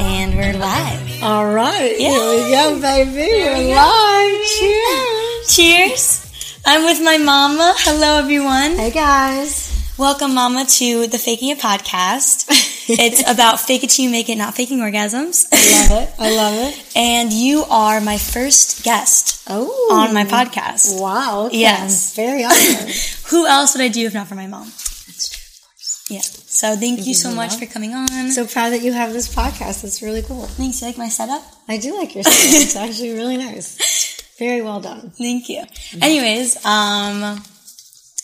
And we're live. All right, Yeah. here we go, baby. We're live. Cheers. Cheers. I'm with my mama. Hello, everyone. Hey guys. Welcome, mama, to the Faking It podcast. it's about fake it till you make it, not faking orgasms. I love it. I love it. and you are my first guest Oh, on my podcast. Wow. Okay. Yes. Very honored. Who else would I do if not for my mom? Yeah. So thank, you so much for coming on. So proud that you have this podcast. It's really cool. Thanks. You like my setup? I do like your setup. It's actually really nice. Very well done. Thank you. Anyways, um,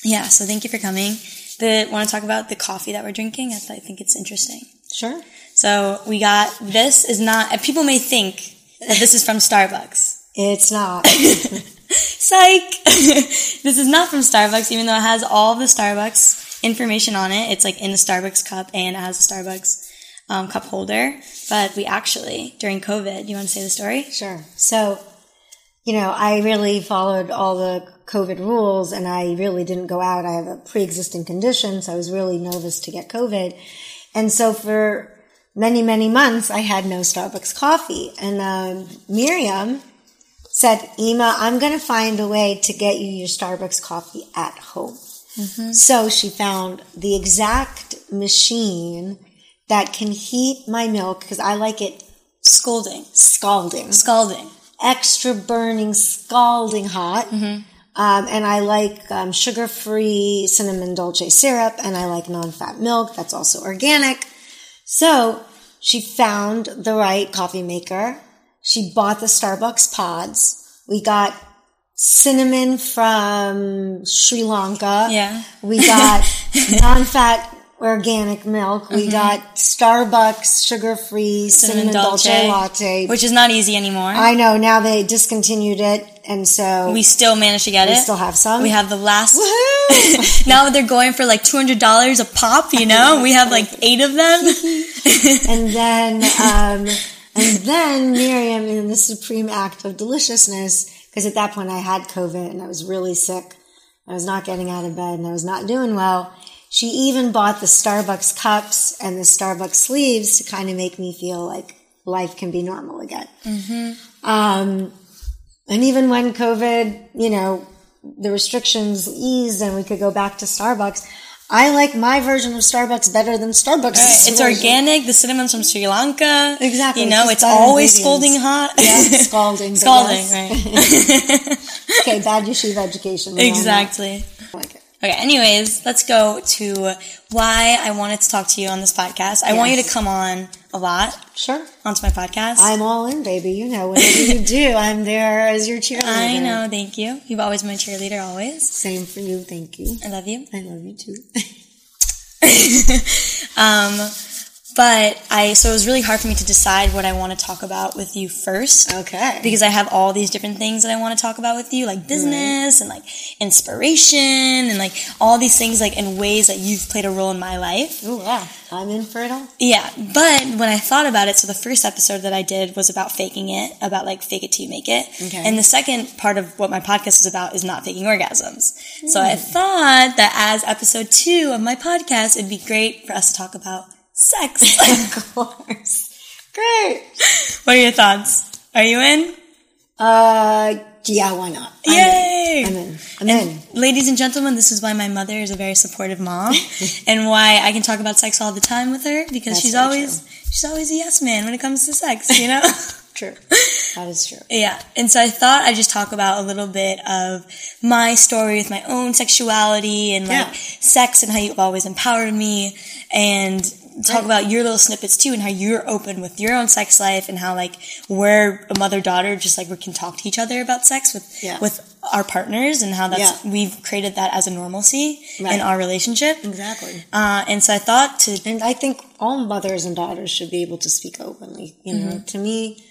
yeah. So thank you for coming. The want to talk about the coffee that we're drinking? I, th- I think it's interesting. Sure. So we got this is not. People may think that this is from Starbucks. It's not. Psych. this is not from Starbucks, even though it has all the Starbucks information on it. It's like in a Starbucks cup and it has a Starbucks um, cup holder. But we actually during COVID. You want to say the story? Sure. So, you know, I really followed all the COVID rules and I really didn't go out. I have a pre-existing condition, so I was really nervous to get COVID. And so for many, many months, I had no Starbucks coffee. And um, Miriam said, Ema, I'm going to find a way to get you your Starbucks coffee at home. So she found the exact machine that can heat my milk because I like it scalding, scalding Scalding. extra burning, scalding hot. Um, and I like um, sugar free cinnamon dolce syrup, and I like non fat milk that's also organic. So she found the right coffee maker. She bought the Starbucks pods. We got cinnamon from Sri Lanka. Yeah. We got non fat organic milk. We got Starbucks sugar free cinnamon, dolce. latte. which is not easy anymore. I know now they discontinued it, and so we still managed to get we it. We still have some. We have the last. Now they're going for like two hundred dollars a pop. You know, we have like eight of them. and then, um, and then Miriam, in the supreme act of deliciousness, because at that point I had COVID and I was really sick. I was not getting out of bed and I was not doing well. She even bought the Starbucks cups and the Starbucks sleeves to kind of make me feel like life can be normal again. Um, and even when COVID, you know, the restrictions eased and we could go back to Starbucks, I like my version of Starbucks better than Starbucks. Right, It's organic. The cinnamon's from Sri Lanka. Exactly, You know, just it's always scalding hot. Yeah, scalding. scalding, right? Okay, bad yeshiva education. we all know. exactly. Like. Okay, anyways, let's go to why I wanted to talk to you on this podcast. I want you to come on a lot Sure. onto my podcast. I'm all in, baby. You know, whatever you do, I'm there as your cheerleader. I know, thank you. You've always been my cheerleader, always. Same for you. Thank you. I love you. I love you too. Um, but I, so it was really hard for me to decide what I want to talk about with you first. Okay. Because I have all these different things that I want to talk about with you, like business and like inspiration and like all these things, like in ways that you've played a role in my life. oh yeah, I'm in for it all. Yeah, but when I thought about it, so the first episode that I did was about faking it, about like fake it till you make it. Okay. And the second part of what my podcast is about is not faking orgasms. So I hmm. thought that as episode two of my podcast, it'd be great for us to talk about sex. of course. Great. what are your thoughts? Are you in? Uh, yeah, why not? I'm Yay! In. I'm in. I'm in. Ladies and gentlemen, this is why my mother is a very supportive mom and why I can talk about sex all the time with her because That's she's always she's always a yes man when it comes to sex, you know? True. That is true. Yeah. And so I thought I'd just talk about a little bit of my story with my own sexuality and like Yeah. sex and how you've always empowered me and talk Right. about your little snippets too and how you're open with your own sex life and how like we're a mother daughter just like we can talk to each other about sex with Yes. with our partners and how that's Yeah. we've created that as a normalcy Right. in our relationship. Exactly. Uh, and so I thought to And I think all mothers and daughters should be able to speak openly. You know, Mm-hmm. to me,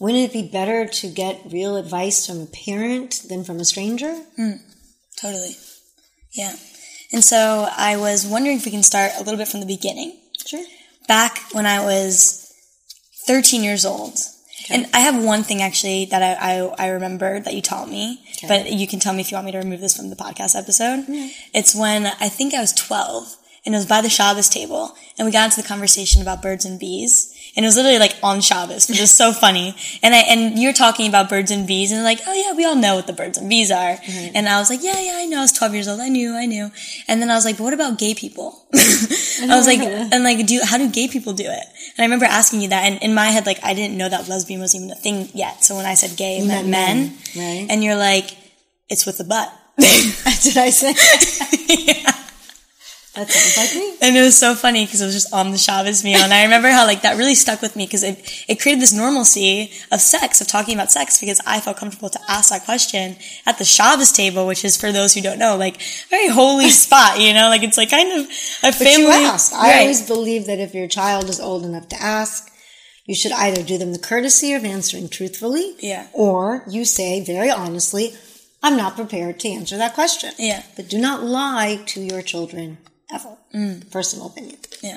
wouldn't it be better to get real advice from a parent than from a stranger? mm. Totally. Yeah. And so I was wondering if we can start a little bit from the beginning. Sure. Back when I was 13 years old. And I have one thing actually that I, I, I remember that you taught me, but you can tell me if you want me to remove this from the podcast episode. It's when I think I was 12 and it was by the Shabbos table and we got into the conversation about birds and bees. And it was literally like on Shabbos, which is so funny. And I, and you're talking about birds and bees and like, oh yeah, we all know what the birds and bees are. And I was like, yeah, yeah, I know. I was 12 years old. I knew, I knew. And then I was like, but what about gay people? I was like, and like, do, how do gay people do it? And I remember asking you that. And in my head, like, I didn't know that lesbian was even a thing yet. So when I said gay, it meant men. men, right. And you're like, it's with the butt. Did I say? That sounds like me. And it was so funny because it was just on the Shabbos meal. And I remember how like that really stuck with me because it, it created this normalcy of sex, of talking about sex because I felt comfortable to ask that question at the Shabbos table, which is for those who don't know, like very holy spot, you know, like it's like kind of a family. asked. I always believe that if your child is old enough to ask, you should either do them the courtesy of answering truthfully, Yeah. or you say very honestly, "I'm not prepared to answer that question." Yeah. But do not lie to your children ever. Mm. Personal opinion. Yeah.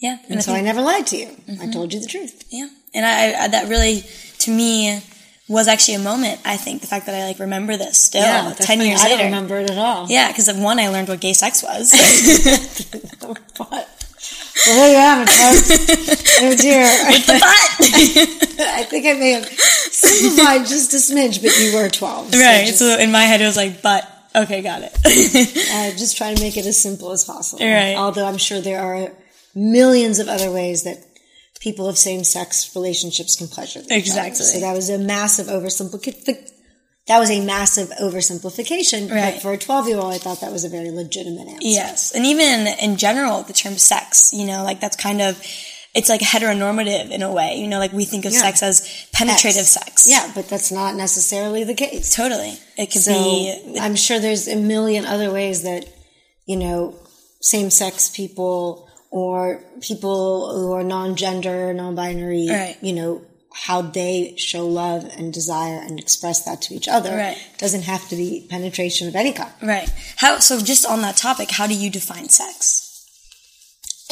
Yeah. And I so think- I never lied to you. I mm-hmm. told you the truth. Yeah. And I, I, that really, to me, was actually a moment, I think, the fact that I like remember this still, that's 10 funny. years I later. don't remember it at all. Yeah, because of one, I learned what gay sex was. but well, there you have it, folks. oh dear. but, I think I may have simplified just a smidge, but you were 12. so right. just- So in my head, it was like, but, okay, got it. Uh, just try to make it as simple as possible. Right. Although I'm sure there are millions of other ways that people of same-sex relationships can pleasure their Exactly. So that was a massive oversimplification. That was a massive oversimplification. Right. But for a 12-year-old, I thought that was a very legitimate answer. yes. And even in general, the term sex, you know, like that's kind of, it's like heteronormative in a way, you know, like we think of Yeah. sex as penetrative sex. Yeah, but that's not necessarily the case. Totally. It could So be, I'm sure there's a million other ways that, you know, same-sex people or people who are non-gender, non-binary, Right. you know, how they show love and desire and express that to each other. Right. Doesn't have to be penetration of any kind. right. How, so just on that topic, how do you define sex?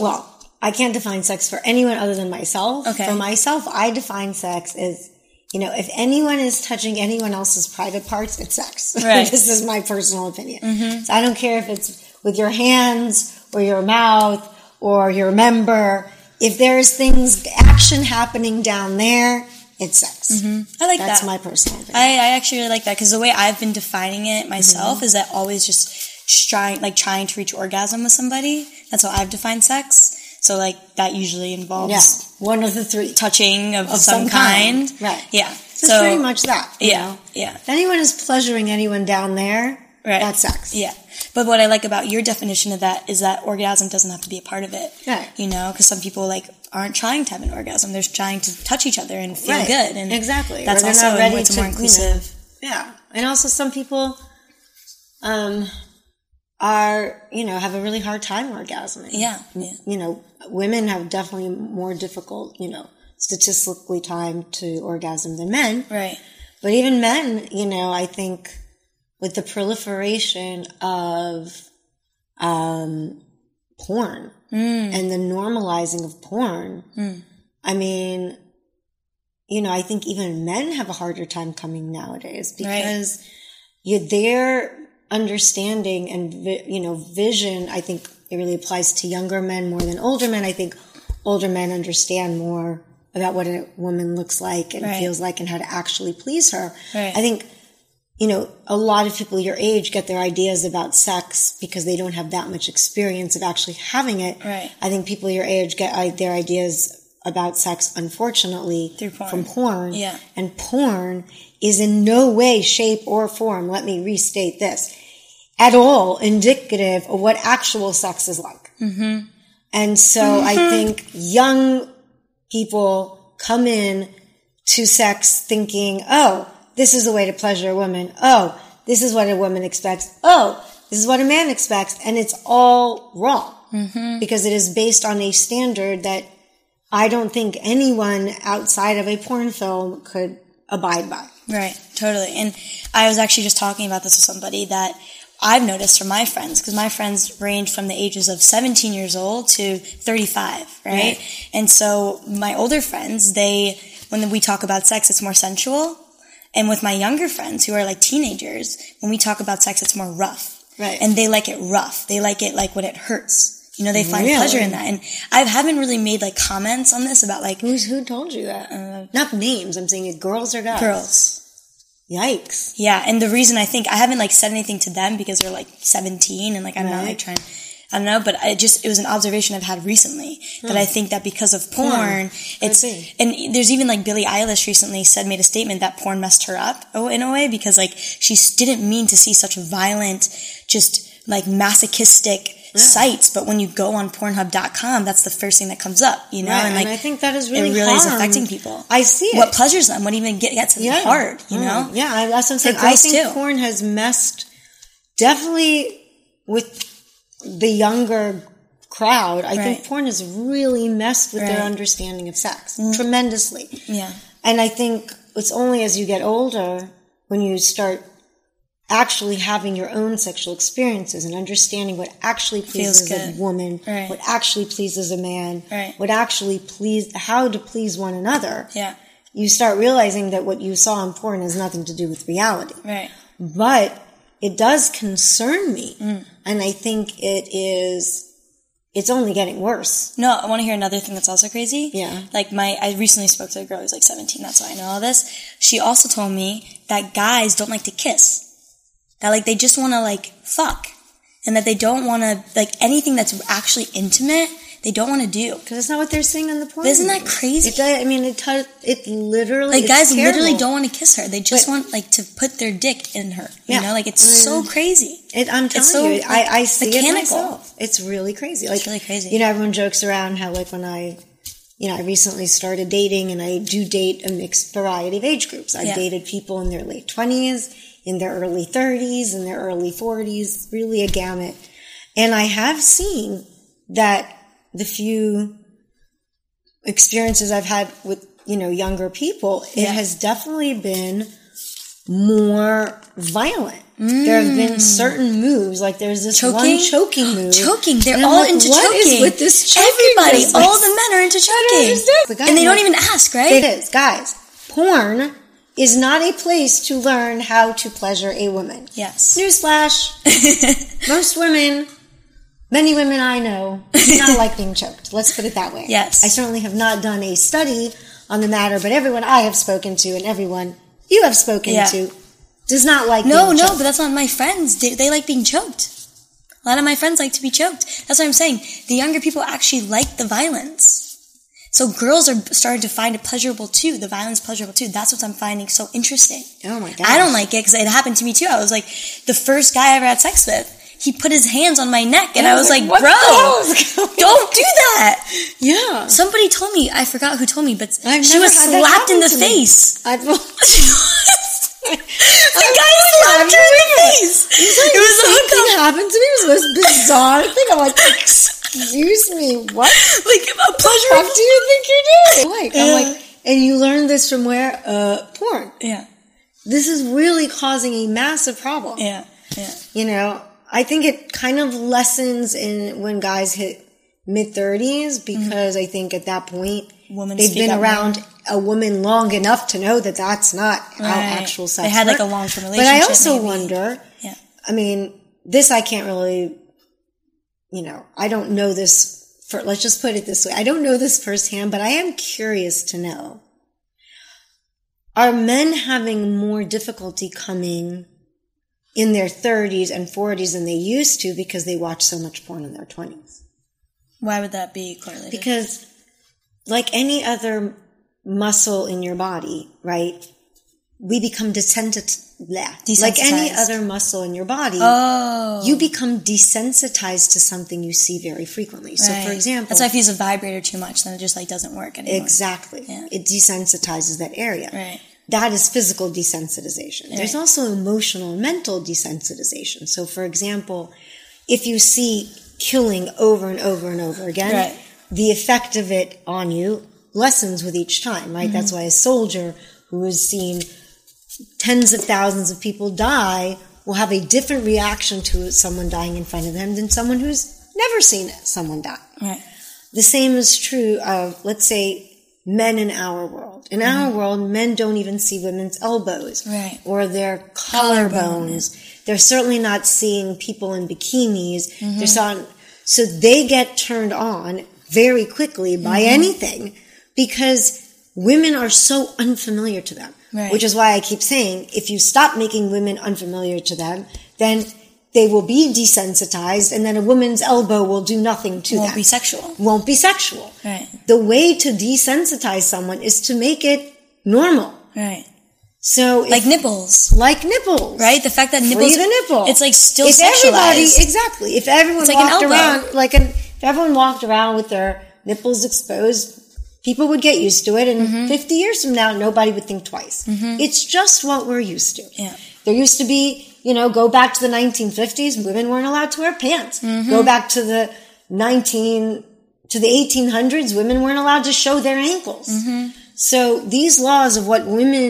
Well, I can't define sex for anyone other than myself. Okay. For myself, I define sex as, you know, if anyone is touching anyone else's private parts, it's sex. Right. this is my personal opinion. So I don't care if it's with your hands or your mouth or your member. If there's things, action happening down there, it's sex. I like That's that. That's my personal opinion. I, I actually really like that because the way I've been defining it myself Mm-hmm. is that always just trying, like trying to reach orgasm with somebody. That's how I've defined sex. So like that usually involves yeah. One of the three. touching of, Of some, some kind. kind. Right. Yeah. So, so it's pretty much that. yeah, know? yeah, If anyone is pleasuring anyone down there, right. that sucks. Yeah. But what I like about your definition of that is that orgasm doesn't have to be a part of it. Right. You know, because some people like aren't trying to have an orgasm; they're trying to touch each other and feel Right. good. And Exactly. That's Or also not ready to, more you know, inclusive. Yeah. And also some people um are, you know, have a really hard time orgasming. Yeah, yeah. You know, women have definitely more difficult, you know, statistically time to orgasm than men. Right. But even men, you know, I think with the proliferation of um, porn and the normalizing of porn, I mean, you know, I think even men have a harder time coming nowadays because you their understanding and you know vision. I think it really applies to younger men more than older men. I think older men understand more about what a woman looks like and Right. feels like and how to actually please her. Right. I think you know, a lot of people your age get their ideas about sex because they don't have that much experience of actually having it. Right. I think people your age get uh, their ideas about sex, unfortunately, Through porn. from porn. Yeah. And porn is in no way, shape, or form, let me restate this, at all indicative of what actual sex is like. Mm-hmm. And so I think young people come in to sex thinking, oh, this is the way to pleasure a woman. Oh, this is what a woman expects. Oh, this is what a man expects. And it's all wrong Mm-hmm. because it is based on a standard that I don't think anyone outside of a porn film could abide by. Right, totally. And I was actually just talking about this with somebody that I've noticed from my friends, because my friends range from the ages of 17 years old to 35, right? Right. And so my older friends, they, when we talk about sex, it's more sensual. And with my younger friends who are like teenagers, when we talk about sex, it's more rough. Right. And they like it rough. They like it like when it hurts. You know, they find Really? pleasure in that. And I haven't really made like comments on this about like Who's, who told you that? Uh, Not names. I'm saying it girls or guys. girls. Yikes. Yeah, and the reason I think I haven't like said anything to them because they're like 17 and like I'm not Right. like trying I don't know, but I just it was an observation I've had recently that I hmm. think that because of porn, hmm. it's and there's even like Billie Eilish recently said made a statement that porn messed her up oh in a way because like she didn't mean to see such violent, just like masochistic sites, but when you go on Pornhub.com, that's the first thing that comes up, you know, Right, and like I think that is really it really is affecting people. I see it. What pleasures them, what even get, gets them hard, you know? Mm, Yeah, I- that's what I'm saying. I think too. porn has messed definitely with the younger crowd. I think porn has really messed with Right. Mm. their understanding of sex tremendously. Yeah. And I think it's only as you get older when you start actually having your own sexual experiences and understanding what actually pleases a woman, Right. what actually pleases a man, Right. what actually please how to please one another. Yeah. You start realizing that what you saw in porn has nothing to do with reality. Right. But it does concern me. Mm. And I think it is it's only getting worse. No, I want to hear another thing that's also crazy. Yeah. Like my, I recently spoke to a girl who's like 17. That's why I know all this. She also told me that guys don't like to kiss. That like they just want to like fuck. And that they don't want to, like anything that's actually intimate, they don't want to do. Because it's not what they're seeing on the porn. Isn't that crazy? It I mean, it, it literally. Like guys terrible. literally don't want to kiss her. They just But- want like to put their dick in her. You Yeah. know, like it's so crazy. It, I'm telling so, you, like, I, I see mechanical. it myself. It's really crazy. Like, really crazy. You know, everyone jokes around how like when I, you know, I recently started dating and I do date a mixed variety of age groups. I've Yeah. dated people in their late twenties, in their early thirties, in their early forties, really a gamut. And I have seen that the few experiences I've had with, you know, younger people, it Yeah. has definitely been more violent. There have been certain moves, like there's this one Mm. Choking? choking move. Choking. They're all like, into what is choking. with this choking Everybody, business? all the men are into choking. understand. The guy And they don't even ask, right? It is, guys. Porn is not a place to learn how to pleasure a woman. Yes. Newsflash. Most women, many women I know, do not like being choked. Let's put it that way. Yes. I certainly have not done a study on the matter, but everyone I have spoken to and everyone you have spoken Yeah. to does not like No, no, choked. but that's not my friends. They, they like being choked. A lot of my friends like to be choked. That's what I'm saying. The younger people actually like the violence. So girls are starting to find it pleasurable too. The violence pleasurable too. That's what I'm finding so interesting. Oh my god! I don't like it because it happened to me too. I was like, the first guy I ever had sex with, he put his hands on my neck and I was like, what bro, the hell is going don't do that. Yeah. Somebody told me, I forgot who told me, but I've she was slapped in the happen to me. face. The guy slapped her in the face. It was a hookup. Happened to me. It was the most bizarre thing. I'm like, excuse me, what Like a pleasure. fuck do you think you're doing? Like, I'm like, and you learned this from where? Uh, porn. Yeah, This is really causing a massive problem. yeah, yeah. You know, I think it kind of lessens in when guys hit mid 30s because I think at that point Women they've been around a woman long enough to know that that's not how actual sex They had, like, a long-term relationship. But I also maybe. wonder, Yeah. I mean, this I can't really, you know, I don't know this for, let's just put it this way. I don't know this firsthand, but I am curious to know. Are men having more difficulty coming in their 30s and 40s than they used to because they watch so much porn in their 20s? Why would that be correlated? Because, like any other muscle in your body, right? We become desensitized. Like any other muscle in your body, oh, you become desensitized to something you see very frequently. So, for example, that's why if you use a vibrator too much, then it just like doesn't work anymore. exactly, Yeah. it desensitizes that area. Right. that is physical desensitization. There's also emotional and mental desensitization. So, for example, if you see killing over and over and over again, Right. the effect of it on you lessens with each time, right? That's mm-hmm. why a soldier who has seen tens of thousands of people die will have a different reaction to someone dying in front of them than someone who's never seen someone die. Right. The same is true of, let's say, men in our world. In mm-hmm. our world, men don't even see women's elbows Right. or their collarbones. They're certainly not seeing people in bikinis. Mm-hmm. They're saw, so they get turned on very quickly by mm-hmm. anything because women are so unfamiliar to them. Right. Which is why I keep saying if you stop making women unfamiliar to them, then they will be desensitized and then a woman's elbow will do nothing to Won't them. be sexual. Won't be sexual. Right. The way to desensitize someone is to make it normal. Right. So if- Like nipples. like nipples. Right? The fact that Free nipples. the nipple. It's like still if everybody exactly if everyone It's like walked elbow. around like an if everyone walked around with their nipples exposed people would get used to it and Mm-hmm. 50 years from now nobody would think twice it's just what we're used to Yeah. there used to be you know go back to the 1950s women weren't allowed to wear pants Mm-hmm. go back to the 19 to the 1800s women weren't allowed to show their ankles Mm-hmm. so these laws of what women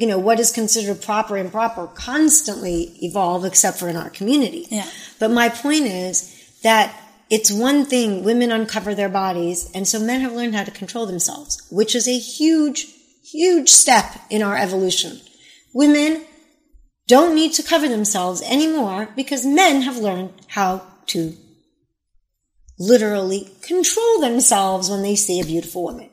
you know what is considered proper and improper constantly evolve except for in our community Yeah. but my point is that it's one thing women uncover their bodies and so men have learned how to control themselves which is a huge huge step in our evolution women don't need to cover themselves anymore because men have learned how to literally control themselves when they see a beautiful woman.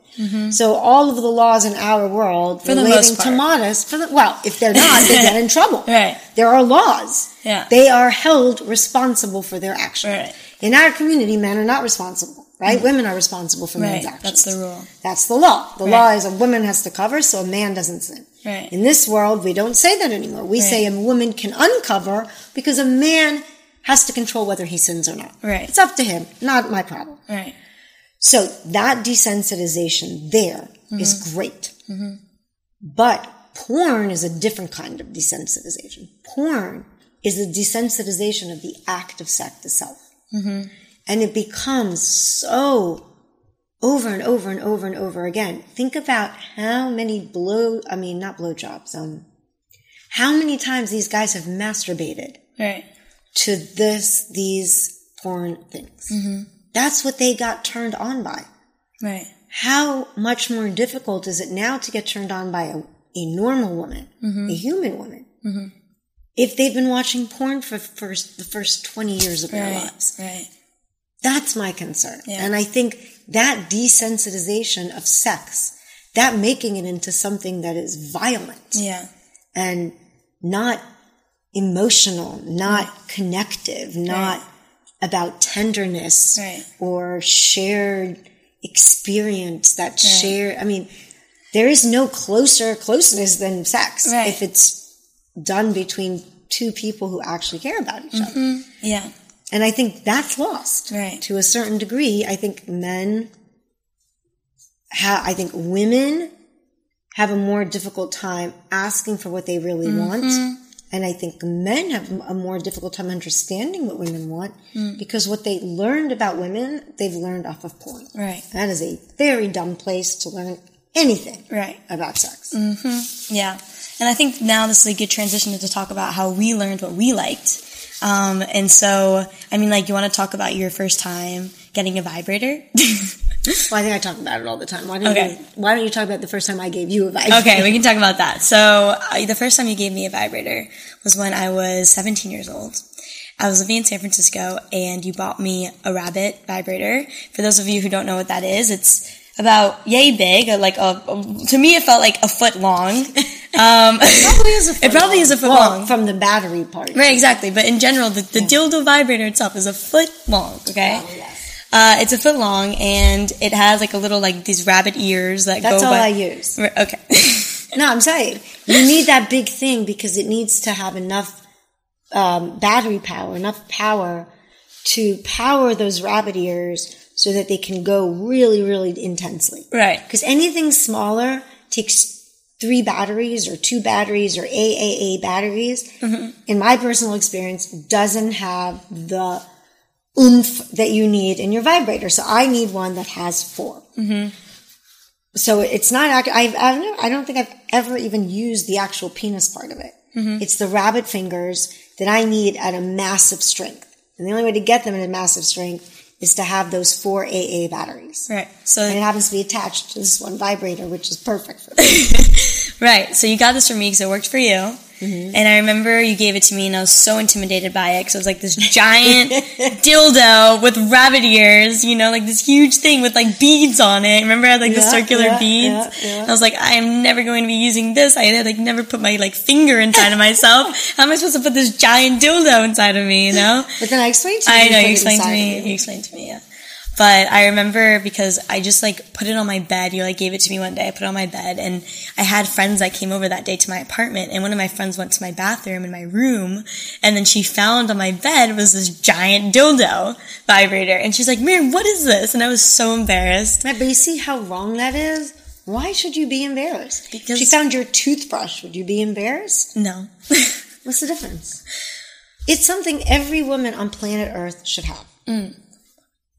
So all of the laws in our world Mm-hmm. For the relating to modest, for the, well, if they're not, they get in trouble. Right. There are laws. Yeah. They are held responsible for their actions. Right. In our community, men are not responsible, right? Women are responsible for men's actions. That's the rule. That's the law. The Right. law is a woman has to cover, so a man doesn't sin. Right. In this world, we don't say that anymore. We say a woman can uncover because a man has to control whether he sins or not. Right. It's up to him, not my problem. Right. So that desensitization there is Mm-hmm. great. But porn is a different kind of desensitization. Porn is the desensitization of the act of sex itself. Mm-hmm. And it becomes so over and over and over and over again. Think about how many blow, I mean, not blowjobs, um, how many times these guys have masturbated Right. to this, these porn things. Mm-hmm. That's what they got turned on by. Right. How much more difficult is it now to get turned on by a, a normal woman, Mm-hmm. a human woman, if they've been watching porn for first, the first 20 years of their lives? Right. That's my concern. Yeah. And I think that desensitization of sex, that making it into something that is violent Yeah. and not emotional, not connective, not about tenderness Right. or shared experience that share I mean there is no closer closeness than sex Right. if it's done between two people who actually care about each other. Yeah. And I think that's lost Right. to a certain degree. I think men ha I think women have a more difficult time asking for what they really Mm-hmm. want. And I think men have a more difficult time understanding what women want Mm. because what they learned about women, they've learned off of porn. Right. That is a very dumb place to learn anything Right. about sex. Mm-hmm. Yeah. And I think now this is a good transition to talk about how we learned what we liked. Um, and so, I mean, like, you want to talk about your first time getting a vibrator? Well, I think I talk about it all the time. Why don't Okay. you, why don't you talk about the first time I gave you a vibrator? okay, we can talk about that. So, uh, the first time you gave me a vibrator was when I was 17 years old. I was living in San Francisco and you bought me a rabbit vibrator. For those of you who don't know what that is, it's about yay big, like a, to me it felt like a foot long. Um, probably is a foot it probably long. is a foot Well, long. from the battery part. Right, exactly. But in general, the, the dildo vibrator itself is a foot long, okay? Oh, yes. Uh, it's a foot long and it has like a little, like these rabbit ears that That's go That's all by. I use. Okay. No, I'm saying you need that big thing because it needs to have enough um, battery power, enough power to power those rabbit ears so that they can go really, really intensely. right. Because anything smaller takes three batteries or two batteries or AAA batteries, mm-hmm. in my personal experience, doesn't have the oomph that you need in your vibrator. So I need one that has 4 mm-hmm. So it's not, I've, I've never, I don't think I've ever even used the actual penis part of it. Mm-hmm. It's the rabbit fingers that I need at a massive strength. And the only way to get them at a massive strength is to have those four AA batteries. Right. So And it happens to be attached to this one vibrator, which is perfect for me. Right. So you got this from me because it worked for you. Mm-hmm. And I remember you gave it to me and I was so intimidated by it because it was like this giant dildo with rabbit ears, you know, like this huge thing with like beads on it. Remember I had like the circular yeah, beads? yeah, yeah. And I was like, I am never going to be using this. I had like never put my like finger inside of myself. How am I supposed to put this giant dildo inside of me, you know? But then I explained to you. I know you explained to me. you. explained to me, yeah. But I remember because I just like put it on my bed. You like gave it to me one day. I put it on my bed, and I had friends that came over that day to my apartment. And one of my friends went to my bathroom in my room, and then she found on my bed was this giant dildo vibrator, and she's like, "Miriam, what is this?" And I was so embarrassed. But you see how wrong that is? Why should you be embarrassed? Because- she found your toothbrush. Would you be embarrassed? No. What's the difference? It's something every woman on planet Earth should have. Mm.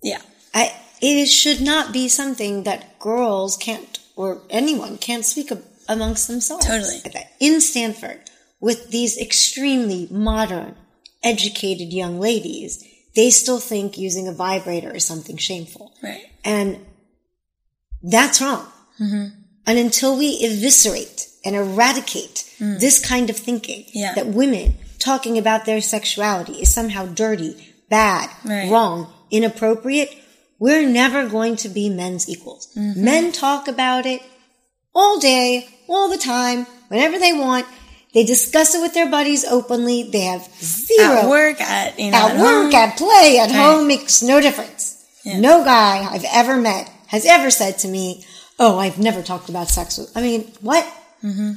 yeah. I, it should not be something that girls can't, or anyone can't speak amongst themselves. Totally. In Stanford, with these extremely modern, educated young ladies, they still think using a vibrator is something shameful. Right. And that's wrong. Mm-hmm. And until we eviscerate and eradicate mm. this kind of thinking Yeah. that women talking about their sexuality is somehow dirty, bad, Right. wrong, inappropriate, we're never going to be men's equals. Men talk about it all day, all the time, whenever they want. They discuss it with their buddies openly. They have zero At work, at you know, at at work, home. at play, at Right. home makes no difference. No guy I've ever met has ever said to me, "Oh, I've never talked about sex with." I mean, what? Mm-hmm.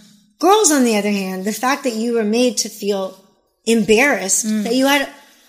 Girls, on the other hand, the fact that you were made to feel embarrassed Mm. that you had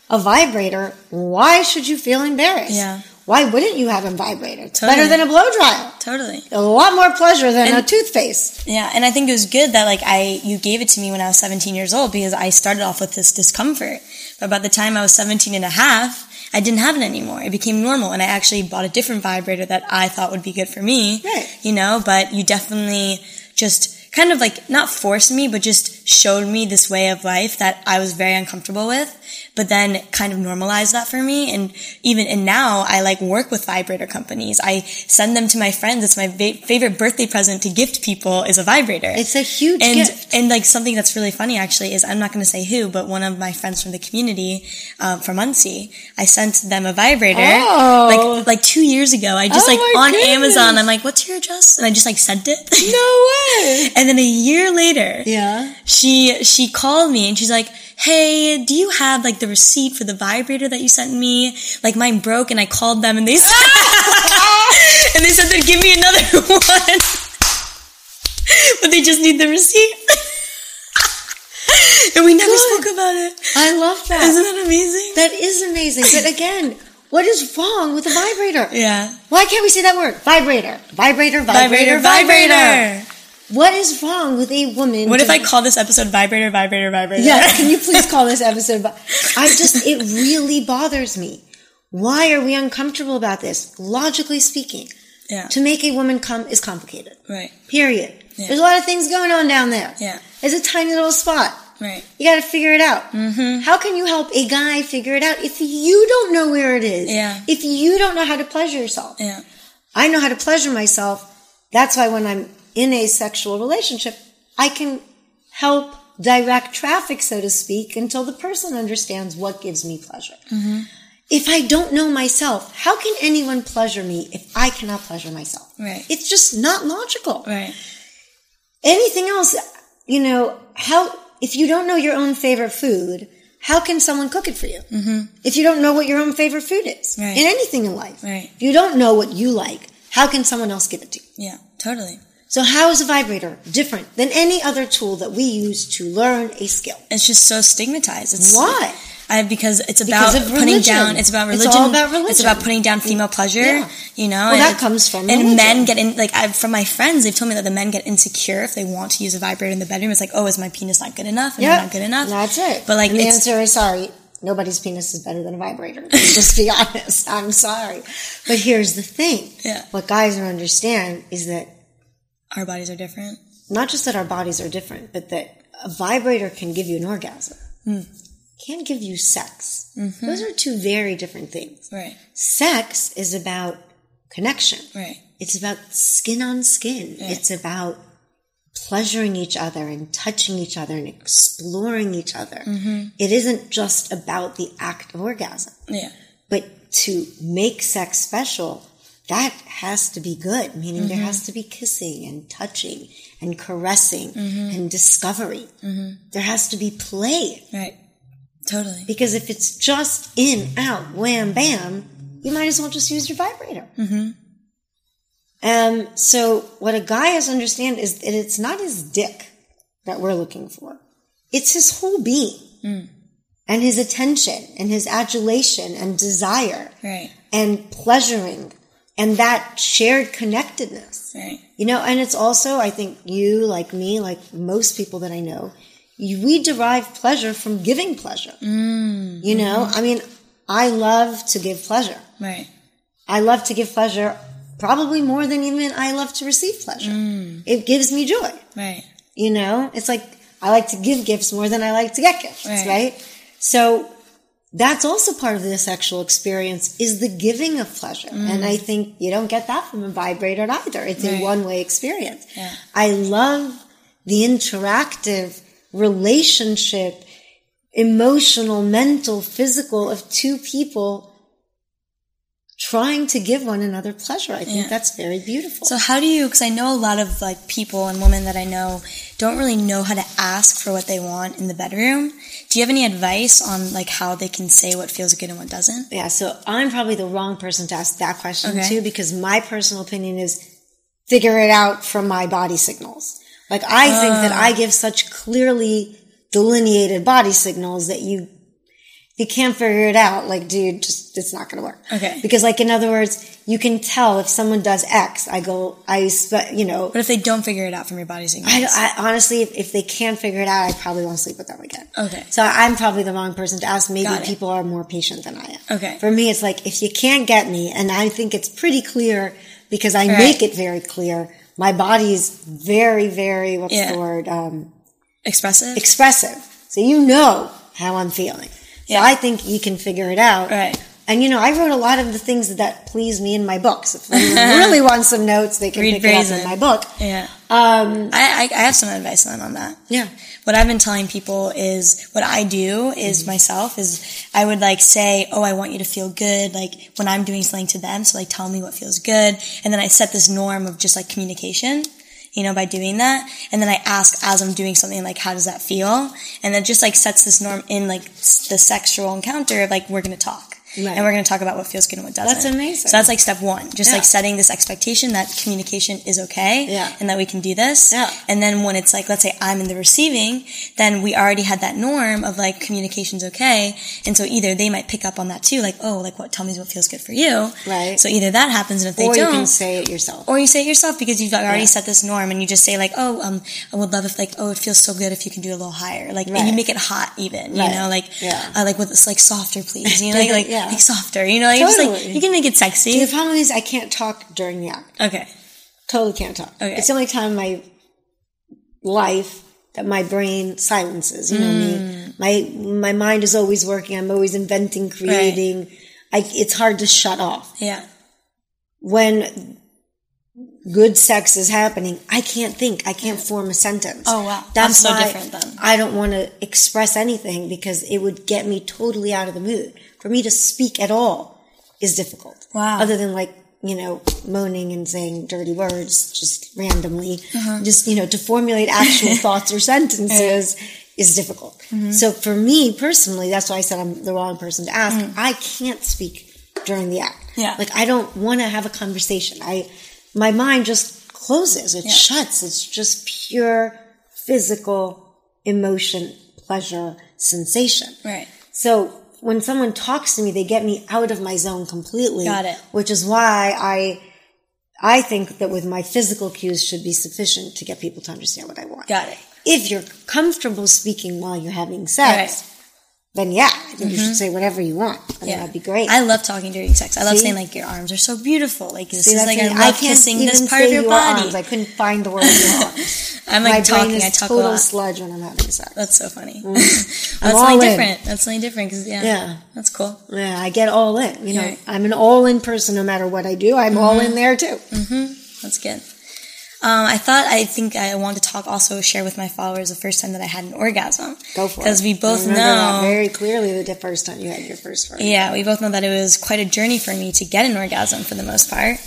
a vibrator, why should you feel embarrassed? Yeah. Why wouldn't you have a vibrator? It's Totally. better than a blow dryer. Totally. A lot more pleasure than a toothpaste. Yeah, and I think it was good that like I you gave it to me when I was 17 years old because I started off with this discomfort. But by the time I was 17 and a half, I didn't have it anymore. It became normal and I actually bought a different vibrator that I thought would be good for me. Right. You know, but you definitely just kind of like not forced me, but just showed me this way of life that I was very uncomfortable with, but then kind of normalized that for me. And even, and now I like work with vibrator companies. I send them to my friends. It's my va- favorite birthday present to gift people is a vibrator. It's a huge and, gift. And like something that's really funny actually is I'm not going to say who, but one of my friends from the community, um, from Monsey, I sent them a vibrator Oh. like, like two years ago. I just Oh like on Amazon. I'm like, what's your address? And I just like sent it. No way. And then a year later, Yeah. she she called me and she's like, "Hey, do you have like the receipt for the vibrator that you sent me? Like mine broke, and I called them and they said, and they said they'd give me another one, but they just need the receipt." and we never Good. spoke about it. I love that. Isn't that amazing? That is amazing. But again, what is wrong with a vibrator? yeah. Why can't we say that word? Vibrator. Vibrator, vibrator, Vibrator, vibrator. vibrator. What is wrong with a woman? What if I call this episode vibrator, vibrator, vibrator? Yeah, can you please call this episode? I just, it really bothers me. Why are we uncomfortable about this? Logically speaking, Yeah. to make a woman come is complicated. Right. Period. Yeah. There's a lot of things going on down there. Yeah. It's a tiny little spot. Right. You gotta figure it out. Mm-hmm. How can you help a guy figure it out if you don't know where it is? Yeah. If you don't know how to pleasure yourself? Yeah. I know how to pleasure myself. That's why when I'm in a sexual relationship, I can help direct traffic, so to speak, until the person understands what gives me pleasure. If I don't know myself, how can anyone pleasure me if I cannot pleasure myself? Right. It's just not logical. Right. Anything else, you know, how, if you don't know your own favorite food, how can someone cook it for you? Mm-hmm. If you don't know what your own favorite food is Right. in anything in life, Right. if you don't know what you like, how can someone else give it to you? Yeah. Totally. So how is a vibrator different than any other tool that we use to learn a skill? It's just so stigmatized. It's Why? I because it's about Because putting down. It's about religion. It's all about religion. It's about putting down female pleasure. Yeah. You know, Well, and that comes from and religion. men get in like I've from my friends. They've told me that the men get insecure if they want to use a vibrator in the bedroom. It's like, oh, is my penis not good enough? And Yeah, not good enough. That's it. But like, and the answer is sorry. Nobody's penis is better than a vibrator. Let's Just be honest. I'm sorry. But here's the thing. Yeah. What guys don't understand is that our bodies are different. not just that our bodies are different, but that a vibrator can give you an orgasm. Hmm. Can give you sex. Mm-hmm. Those are two very different things. Right. Sex is about connection. Right. It's about skin on skin. It's about pleasuring each other and touching each other and exploring each other. Mm-hmm. It isn't just about the act of orgasm. Yeah. But to make sex special, that has to be good, meaning there has mm-hmm. to be kissing and touching and caressing mm-hmm. and discovery. Mm-hmm. There has to be play. Right. Totally. Because if it's just in, out, wham, bam, you might as well just use your vibrator. Um, so what a guy has to understand is that it's not his dick that we're looking for. It's his whole being mm. and his attention and his adulation and desire Right. and pleasuring and that shared connectedness. Right. You know, and it's also, I think you, like me, like most people that I know, you, we derive pleasure from giving pleasure. Mm. you know, mm-hmm. I mean, I love to give pleasure. Right. I love to give pleasure probably more than even I love to receive pleasure. Mm. It gives me joy. Right. You know, it's like I like to give gifts more than I like to get gifts, Right. right? So that's also part of the sexual experience is the giving of pleasure. Mm. And I think you don't get that from a vibrator either. It's a one way experience. Yeah. I love the interactive relationship, emotional, mental, physical of two people trying to give one another pleasure. I think Yeah. that's very beautiful. So how do you? Because I know a lot of like people and women that I know don't really know how to ask for what they want in the bedroom. Do you have any advice on like how they can say what feels good and what doesn't? Yeah, so I'm probably the wrong person to ask that question Okay. to because my personal opinion is figure it out from my body signals. Like I think that Ah. I give such clearly delineated body signals that you you can't figure it out, like dude, just it's not going to work. Okay. Because like in other words, you can tell if someone does X. I go, I, you know, But if they don't figure it out from your body signals, I, I honestly, if, if they can't figure it out, I probably won't sleep with them again. Okay. So I'm probably the wrong person to ask. Maybe people are more patient than I am. Okay. For me, it's like if you can't get me, and I think it's pretty clear because I Right. make it very clear. My body's very, very what's Yeah. the word? Um, expressive. expressive. So you know how I'm feeling. So Yeah. I think you can figure it out. Right. And you know, I wrote a lot of the things that please me in my books. If anyone really wants some notes, they can Read pick it up in my book. yeah. Um, I, I, I have some advice then on that. yeah. What I've been telling people is what I do is Mm-hmm. myself is I would like say, Oh, I want you to feel good. Like when I'm doing something to them. So like tell me what feels good. And then I set this norm of just like communication, you know, by doing that. And then I ask as I'm doing something like, how does that feel? And that just like sets this norm in like the sexual encounter of like, we're going to talk. Right. And we're going to talk about what feels good and what doesn't. That's amazing. So that's like step one. Just Yeah. like setting this expectation that communication is okay. Yeah. And that we can do this. Yeah. And then when it's like, let's say I'm in the receiving, then we already had that norm of like communication's okay. And so either they might pick up on that too, like, oh, like what, tell me what feels good for you. Right. So either that happens and if they Or don't, Or you can say it yourself. or you say it yourself because you've already Yeah. set this norm and you just say like, oh, um, I would love if like, oh, it feels so good if you can do a little higher. Like, and you make it hot even, you Right. know, like, Yeah. uh, like with this, like softer please, you know, like, like, Yeah. Like softer, you know, like, just like, you can make it sexy. The problem is I can't talk during the act. Okay. Totally can't talk. Okay. It's the only time in my life that my brain silences. You know Mm. me. My my mind is always working. I'm always inventing, creating. I, it's hard to shut off. Yeah. When good sex is happening, I can't think. I can't form a sentence. Oh, wow. That's I'm so different then. I don't want to express anything because it would get me totally out of the mood. For me to speak at all is difficult. Wow. Other than like, you know, moaning and saying dirty words just randomly. Uh-huh. Just, you know, to formulate actual thoughts or sentences is difficult. So for me personally, that's why I said I'm the wrong person to ask. I can't speak during the act. Yeah. Like I don't want to have a conversation. I, my mind just closes. It Yeah. shuts. It's just pure physical emotion, pleasure, sensation. Right. So when someone talks to me, they get me out of my zone completely. Got it. Which is why I, I think that with my physical cues should be sufficient to get people to understand what I want. Got it. If you're comfortable speaking while you're having sex, then yeah, I think you should say whatever you want. I Mm-hmm. Yeah. that'd be great. I love talking during sex. I love See? saying like your arms are so beautiful. Like this See, is like me. I love kissing this part of your body. Arms. I couldn't find the word your arms. I'm My like talking. brain is I talk a total lot. sludge when I'm having sex. That's so funny. I'm That's all something in. different. That's something different because yeah, Yeah. that's cool. Yeah, I get all in. You know, Right. I'm an all in person no matter what I do. I'm all Mm-hmm. in there too. That's good. Um, I thought I think I wanted to talk also share with my followers the first time that I had an orgasm. Go for it. Because we both I remember that know very clearly the first time you had your first one. Yeah, we both know that it was quite a journey for me to get an orgasm for the most part.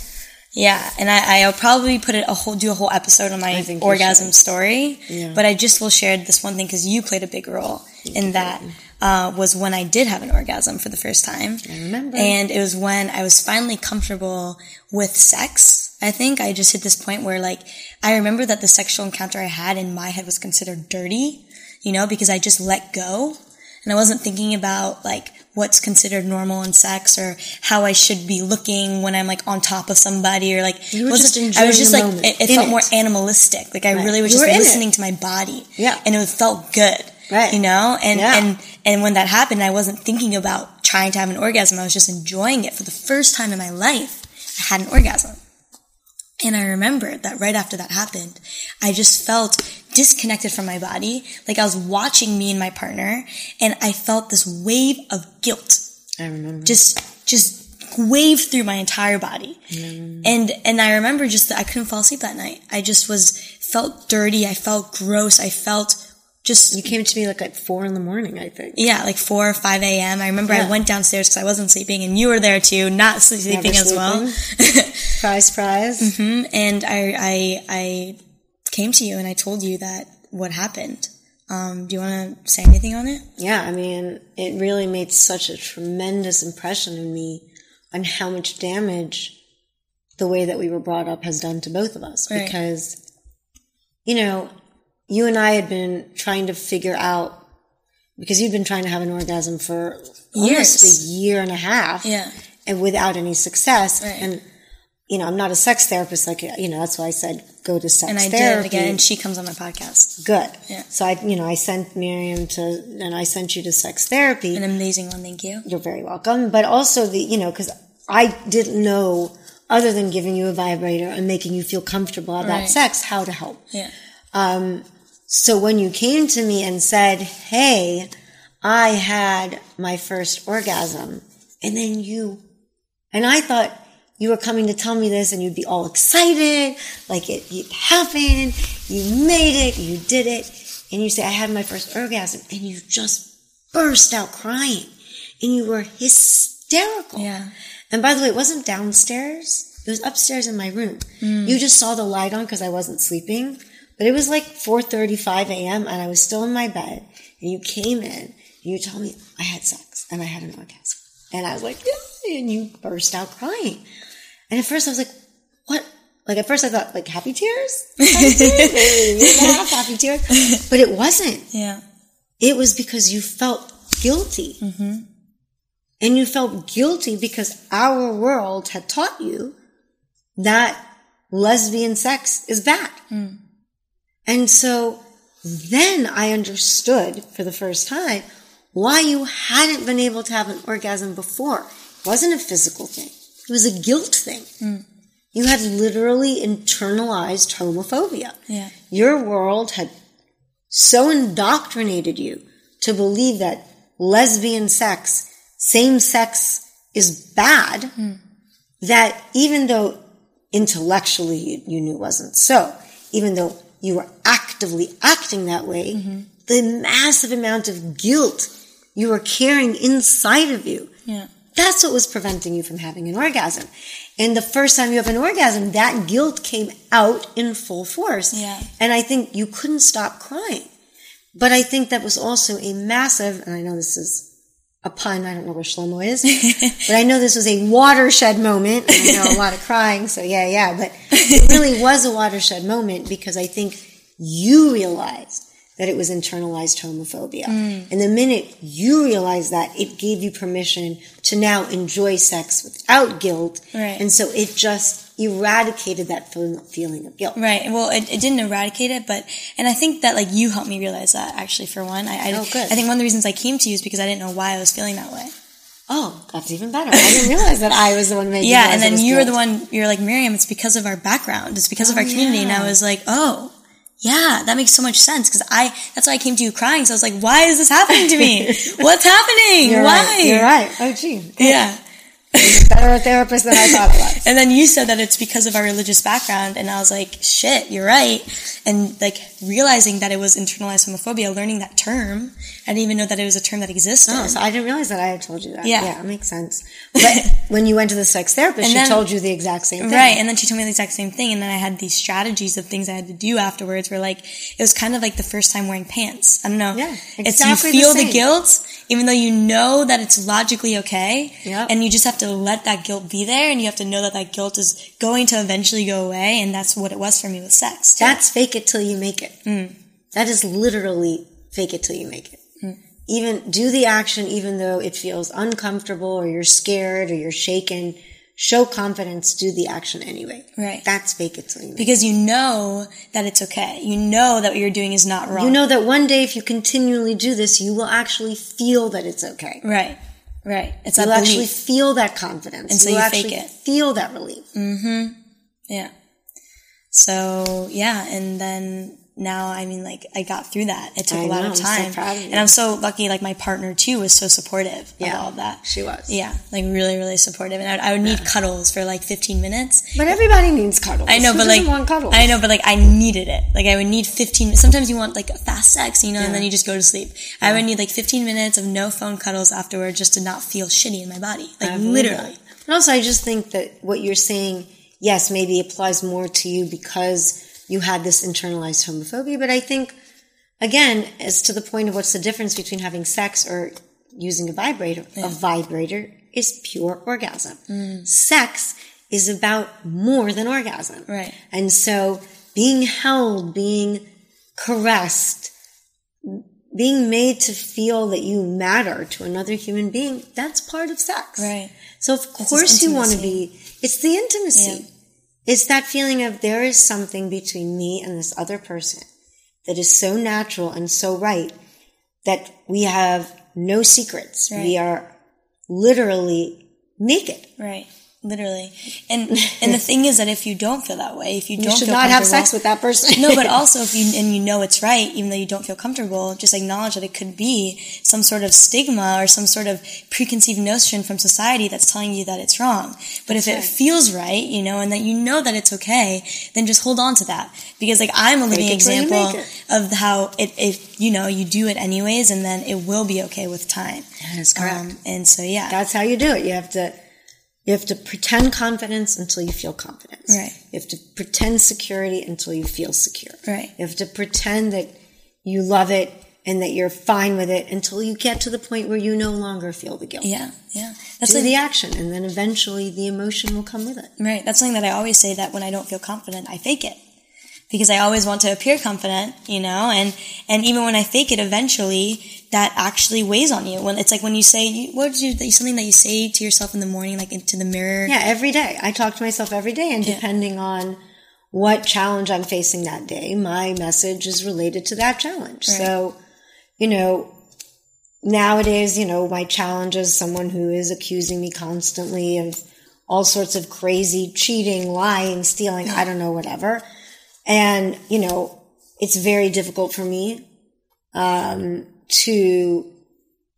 Yeah, and I, I'll probably put it a whole do a whole episode on my you orgasm story. Yeah. But I just will share this one thing because you played a big role in that. Uh, was when I did have an orgasm for the first time. I remember. And it was when I was finally comfortable with sex. I think I just hit this point where like, I remember that the sexual encounter I had in my head was considered dirty, you know, because I just let go and I wasn't thinking about like what's considered normal in sex or how I should be looking when I'm like on top of somebody or like, You were wasn't- just I was just like, moment, it, it felt it. more animalistic. Like I Right. really was You just in it. listening to my body. Yeah. And it felt good. Right. You know, and, Yeah. and, and when that happened, I wasn't thinking about trying to have an orgasm. I was just enjoying it for the first time in my life. I had an orgasm. And I remember that right after that happened, I just felt disconnected from my body. Like I was watching me and my partner and I felt this wave of guilt I remember. just, just wave through my entire body. Mm. And, and I remember just that I couldn't fall asleep that night. I just was, felt dirty. I felt gross. I felt just you came to me like at four in the morning, I think. yeah, like 4 or 5 a.m. I remember I went downstairs because I wasn't sleeping and you were there too, not sleeping Never as well. Surprise, surprise. Mhm. And I, I, I came to you and I told you that what happened. Um, do you want to say anything on it? Yeah, I mean, it really made such a tremendous impression on me on how much damage the way that we were brought up has done to both of us. Right. Because, you know, you and I had been trying to figure out, because you'd been trying to have an orgasm for almost Years. a year and a half. Yeah. And without any success. Right. And, you know, I'm not a sex therapist, like, you know, that's why I said go to sex And I therapy. did again, and she comes on my podcast. Good. Yeah. So I, you know, I sent Miriam to, and I sent you to sex therapy. An amazing one, thank you. You're very welcome. But also the, you know, because I didn't know, other than giving you a vibrator and making you feel comfortable about Right. sex, how to help. Yeah. Um, So when you came to me and said, Hey, I had my first orgasm, and then you, and I thought you were coming to tell me this and you'd be all excited, like it, it happened, you made it, you did it, and you say, I had my first orgasm, and you just burst out crying, and you were hysterical. Yeah. And by the way, it wasn't downstairs. It was upstairs in my room. Mm. You just saw the light on because I wasn't sleeping. But it was like 4.35 a.m. and I was still in my bed. And you came in and you told me I had sex and I had an orgasm. And I was like, yeah. And you burst out crying. And at first I was like, what? Like at first I thought like happy tears? Happy tears? Happy tears. But it wasn't. Yeah. It was because you felt guilty. Mm-hmm. And you felt guilty because our world had taught you that lesbian sex is bad. Mm. And so then I understood for the first time why you hadn't been able to have an orgasm before. It wasn't a physical thing. It was a guilt thing. Hmm. You had literally internalized homophobia. Yeah. Your world had so indoctrinated you to believe that lesbian sex, same sex is bad, hmm. that even though intellectually you, you knew it wasn't so, even though you were actively acting that way, mm-hmm. the massive amount of guilt you were carrying inside of you Yeah. that's what was preventing you from having an orgasm. And the first time you have an orgasm, that guilt came out in full force. Yeah. And I think you couldn't stop crying. But I think that was also a massive, and I know this is a pun, I don't know where Shlomo is, but I know this was a watershed moment. I know a lot of crying, so yeah, yeah. But it really was a watershed moment because I think you realized that it was internalized homophobia. Mm. And the minute you realized that, it gave you permission to now enjoy sex without guilt. Right. And so it just eradicated that feeling of guilt. Right. Well, it, it didn't eradicate it, but, and I think that like you helped me realize that actually for one. I, I, Oh, good. I think one of the reasons I came to you is because I didn't know why I was feeling that way. Oh, that's even better. I didn't realize that I was the one making Yeah. And then you were the one, you're like, Miriam, it's because of our background. It's because of Oh, our community. And I was like, oh, yeah, that makes so much sense. Cause I, that's why I came to you crying. So I was like, why is this happening to me? What's happening? You're why? right. You're right. Oh, gee. Yeah. Better a therapist than I thought I was. And then you said that it's because of our religious background, and I was like, shit, you're right. And like realizing that it was internalized homophobia, learning that term, I didn't even know that it was a term that existed. Oh, so I didn't realize that I had told you that. Yeah. Yeah, it makes sense. But when you went to the sex therapist, And she then- told you the exact same thing. Right. And then she told me the exact same thing. And then I had these strategies of things I had to do afterwards where like, it was kind of like the first time wearing pants. I don't know. Yeah, It's exactly you feel the, same. guilt, even though you know that it's logically okay. Yep. And you just have to let that guilt be there and you have to know that that guilt is going to eventually go away. And that's what it was for me with sex. too. That's fake it till you make it. Mm. That is literally fake it till you make it. Even do the action, even though it feels uncomfortable or you're scared or you're shaken. Show confidence, do the action anyway. Right. That's fake it till you make it. because you know that it's okay. You know that what you're doing is not wrong. You know that one day if you continually do this, you will actually feel that it's okay. right, right. It's You'll actually belief. feel that confidence. And so You'll you actually fake it. feel that relief. Mm-hmm. Yeah. So yeah, and then now I mean like I got through that. It took I a lot know, of I'm so time. proud of you. And I'm so lucky like my partner too was so supportive Yeah, of all of that. she was. Yeah, like really really supportive and I would, I would need cuddles for like 15 minutes. But everybody needs cuddles. I know, Who but like want cuddles? I know, but like I needed it. Like I would need 15. Sometimes you want like fast sex, you know, and then you just go to sleep. I would need like 15 minutes of no phone cuddles afterward just to not feel shitty in my body. Like literally. that. And also, I just think that what you're saying, yes, maybe applies more to you because you had this internalized homophobia. But I think, again, as to the point of what's the difference between having sex or using a vibrator, a vibrator is pure orgasm. Mm. Sex is about more than orgasm. Right. And so being held, being caressed, being made to feel that you matter to another human being, that's part of sex. Right. So of course you want to be, it's the intimacy. Yeah. It's that feeling of there is something between me and this other person that is so natural and so right that we have no secrets. Right. We are literally naked. Right. Literally. And and the thing is that if you don't feel that way, if you, don't you should not have sex with that person. no, but also if you and you know it's right, even though you don't feel comfortable, just acknowledge that it could be some sort of stigma or some sort of preconceived notion from society that's telling you that it's wrong. But if it feels right, you know, and that you know that it's okay, then just hold on to that. Because like I'm a living it till you example of how it if you know you do it anyways, and then it will be okay with time. That is correct. Um, and so yeah, That's how you do it. You have to you have to pretend confidence until you feel confidence. Right. You have to pretend security until you feel secure. Right. You have to pretend that you love it and that you're fine with it until you get to the point where you no longer feel the guilt. yeah, yeah. That's Do like, the action and then eventually the emotion will come with it. Right. That's something that I always say that when I don't feel confident, I fake it. Because I always want to appear confident, you know, and, and even when I fake it, eventually that actually weighs on you. When it's like when you say, you, what did you, something that you say to yourself in the morning, like into the mirror. Yeah, every day. I talk to myself every day and depending on what challenge I'm facing that day, my message is related to that challenge. So, you know, nowadays, you know, my challenge is someone who is accusing me constantly of all sorts of crazy cheating, lying, stealing, I don't know, whatever. And, you know, it's very difficult for me, um, to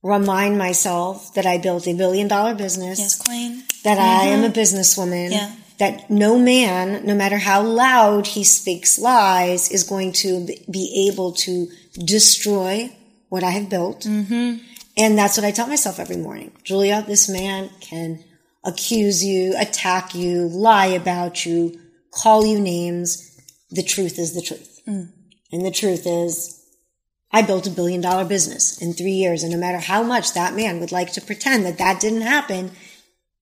remind myself that I built a billion dollar business Yes, queen. that I am a businesswoman, Yeah. that no man, no matter how loud he speaks lies, is going to be able to destroy what I have built. Mm-hmm. And that's what I tell myself every morning. Julia, this man can accuse you, attack you, lie about you, call you names. The truth is the truth. Mm. And the truth is, I built a billion dollar business in three years. And no matter how much that man would like to pretend that that didn't happen,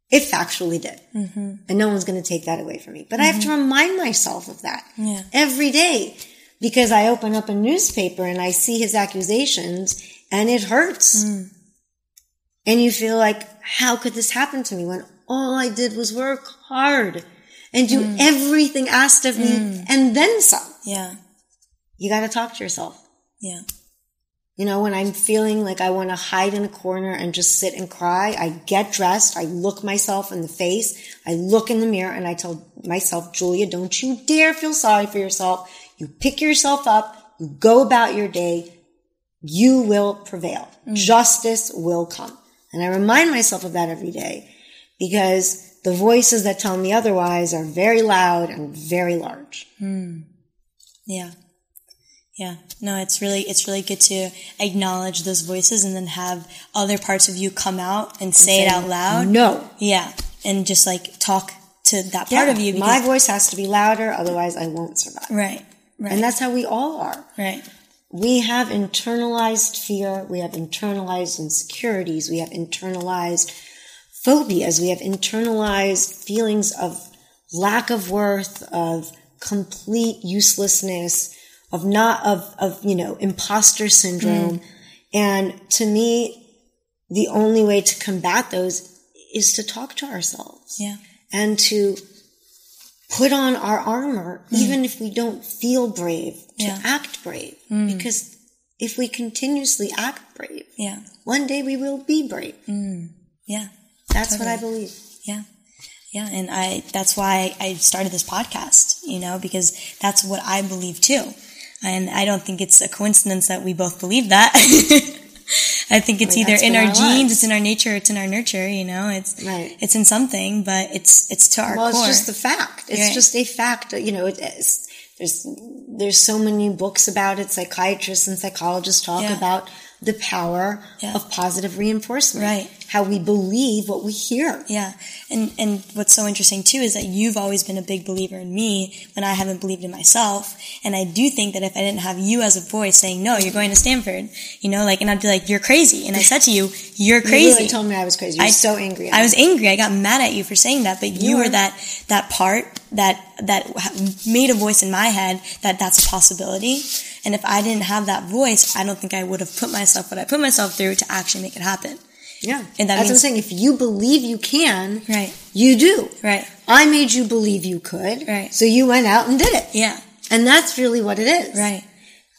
it factually did. Mm-hmm. And no one's going to take that away from me. But I have to mm-hmm. remind myself of that Yeah. every day because I open up a newspaper and I see his accusations and it hurts. Mm. And you feel like, how could this happen to me when all I did was work hard and do mm. everything asked of me mm. and then some? Yeah. You got to talk to yourself. Yeah. You know, when I'm feeling like I want to hide in a corner and just sit and cry, I get dressed, I look myself in the face, I look in the mirror and I tell myself, Julia, don't you dare feel sorry for yourself. You pick yourself up, you go about your day, you will prevail. Mm. Justice will come. And I remind myself of that every day because the voices that tell me otherwise are very loud and very large. Hmm. Yeah. Yeah. No, it's really, it's really good to acknowledge those voices and then have other parts of you come out and say it out loud. No. Yeah. And just like talk to that part Yeah, of you. my voice has to be louder, otherwise I won't survive. Right. Right. And that's how we all are. right. We have internalized fear. We have internalized insecurities. We have internalized phobias. We have internalized feelings of lack of worth, of complete uselessness, of not, of, of, you know, imposter syndrome. Mm. And to me, the only way to combat those is to talk to ourselves Yeah. and to put on our armor, mm. even if we don't feel brave, to Yeah. act brave. Mm. Because if we continuously act brave, Yeah. one day we will be brave. Yeah. That's what I believe. Yeah. Yeah. And I, that's why I started this podcast, you know, because that's what I believe too. And I don't think it's a coincidence that we both believe that. I think it's either in our, our genes, it's in our nature, it's in our nurture, you know, it's, Right. it's in something, but it's, it's to our Well, core. it's just the fact. It's Right. just a fact. You know, it is. There's there's so many books about it. Psychiatrists and psychologists talk Yeah. about the power Yeah. of positive reinforcement. Right. How we believe what we hear. Yeah. And and what's so interesting too is that you've always been a big believer in me when I haven't believed in myself. And I do think that if I didn't have you as a voice saying, No, you're going to Stanford, you know, like and I'd be like, You're crazy. And I said to you, You're You crazy. really told me I was crazy. You were I- so angry. I was angry. I got mad at you for saying that, but you, You were were. that that part that that made a voice in my head that that's a possibility. And if I didn't have that voice, I don't think I would have put myself what I put myself through to actually make it happen. Yeah. And that That's what I'm saying. If you believe you can, Right. you do. Right. I made you believe you could. Right. So you went out and did it. Yeah. And that's really what it is. Right.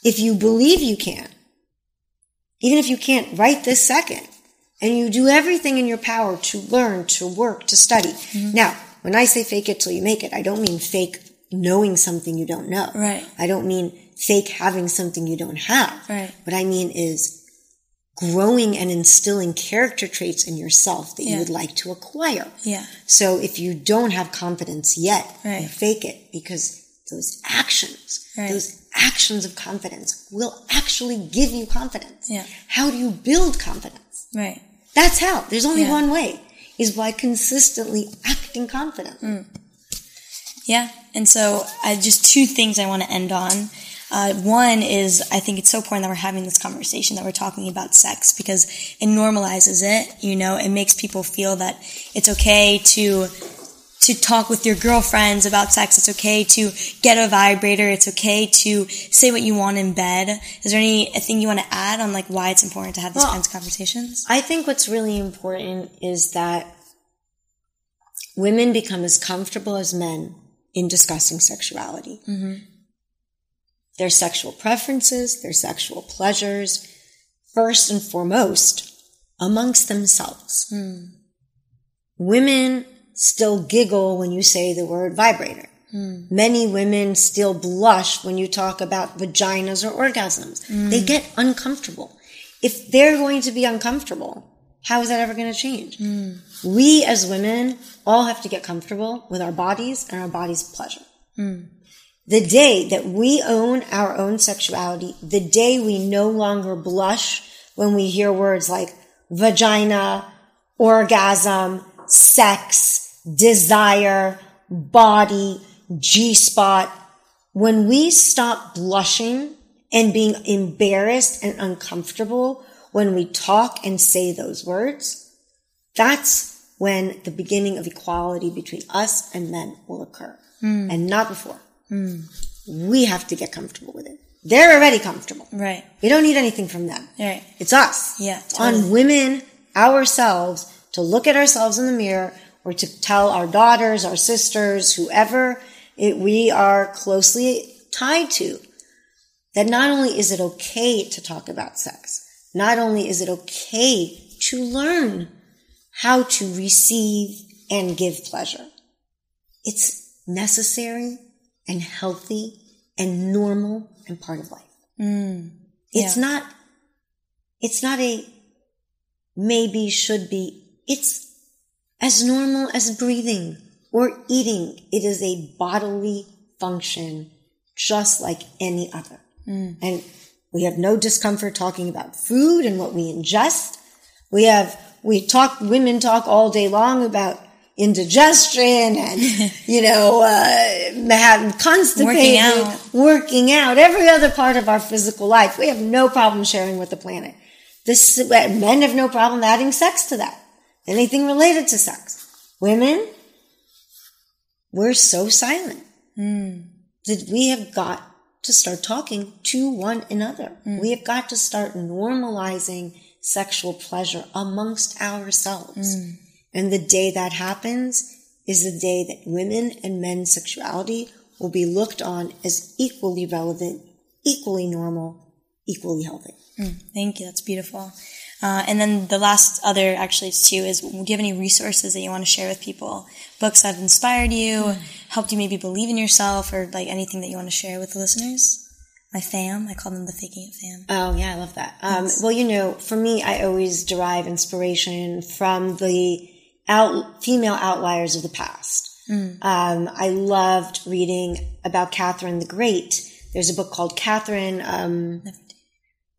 If you believe you can, even if you can't right this second, and you do everything in your power to learn, to work, to study. Mm-hmm. Now, when I say fake it till you make it, I don't mean fake knowing something you don't know. Right. I don't mean fake having something you don't have. Right. What I mean is growing and instilling character traits in yourself that you would like to acquire. Yeah. So if you don't have confidence yet, Right. you fake it because those actions, Right. those actions of confidence will actually give you confidence. Yeah. How do you build confidence? Right. That's how. There's only Yeah. one way is by consistently acting confident. Mm. Yeah. And so I just two things I want to end on. Uh, one is I think it's so important that we're having this conversation, that we're talking about sex because it normalizes it. You know, it makes people feel that it's okay to to talk with your girlfriends about sex. It's okay to get a vibrator. It's okay to say what you want in bed. Is there anything you want to add on like why it's important to have these Well, kinds of conversations? I think what's really important is that women become as comfortable as men in discussing sexuality. Their sexual preferences, their sexual pleasures, first and foremost, amongst themselves. Hmm. Women still giggle when you say the word vibrator. Hmm. Many women still blush when you talk about vaginas or orgasms. Hmm. They get uncomfortable. If they're going to be uncomfortable, how is that ever going to change? We as women all have to get comfortable with our bodies and our body's pleasure. The day that we own our own sexuality, the day we no longer blush when we hear words like vagina, orgasm, sex, desire, body, G spot, when we stop blushing and being embarrassed and uncomfortable when we talk and say those words, that's when the beginning of equality between us and men will occur hmm. and not before. Hmm. We have to get comfortable with it. They're already comfortable. Right. We don't need anything from them. Right. It's us. Yeah, It's totally. on women, ourselves, to look at ourselves in the mirror or to tell our daughters, our sisters, whoever it, we are closely tied to that not only is it okay to talk about sex, not only is it okay to learn how to receive and give pleasure, it's necessary and healthy and normal and part of life. Mm. It's Yeah. not, it's not a maybe should be. It's as normal as breathing or eating. It is a bodily function just like any other. Mm. And we have no discomfort talking about food and what we ingest. We have, we talk, women talk all day long about indigestion and, you know, uh, having constipated, Working out. working out, every other part of our physical life. We have no problem sharing with the planet. This, men have no problem adding sex to that. Anything related to sex. Women, we're so silent hmm. that we have got to start talking to one another. Hmm. We have got to start normalizing sexual pleasure amongst ourselves. Hmm. And the day that happens is the day that women and men's sexuality will be looked on as equally relevant, equally normal, equally healthy. Thank you. That's beautiful. Uh, and then the last other actually too is do you have any resources that you want to share with people? Books that have inspired you, helped you maybe believe in yourself or like anything that you want to share with the listeners? My fam, I call them the faking it fam. Oh yeah, I love that. Um, well, you know, for me, I always derive inspiration from the out, female outliers of the past. Um, I loved reading about Catherine the Great. There's a book called Catherine. Um,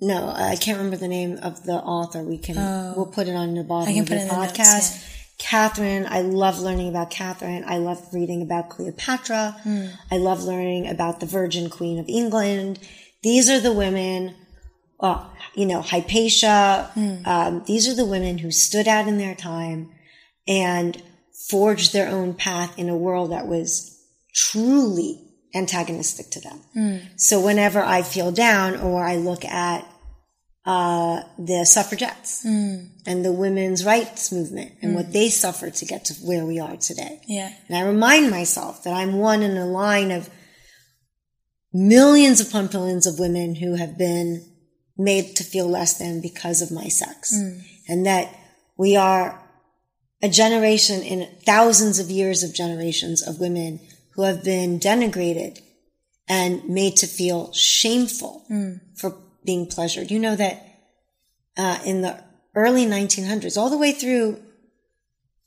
no, I can't remember the name of the author. We can we'll put it on the bottom Oh. I can of put the it in the notes, podcast. yeah. Catherine, I love learning about Catherine. I love reading about Cleopatra. Hmm. I love learning about the Virgin Queen of England. These are the women, uh, you know, Hypatia. Hmm. Um, these are the women who stood out in their time and forged their own path in a world that was truly antagonistic to them. Hmm. So whenever I feel down or I look at uh, the suffragettes hmm. and the women's rights movement and what hmm. they suffered to get to where we are today. Yeah. And I remind myself that I'm one in a line of millions upon millions of women who have been made to feel less than because of my sex. And that we are a generation in thousands of years of generations of women who have been denigrated and made to feel shameful for being pleasured. You know that uh, in the early 1900s, all the way through,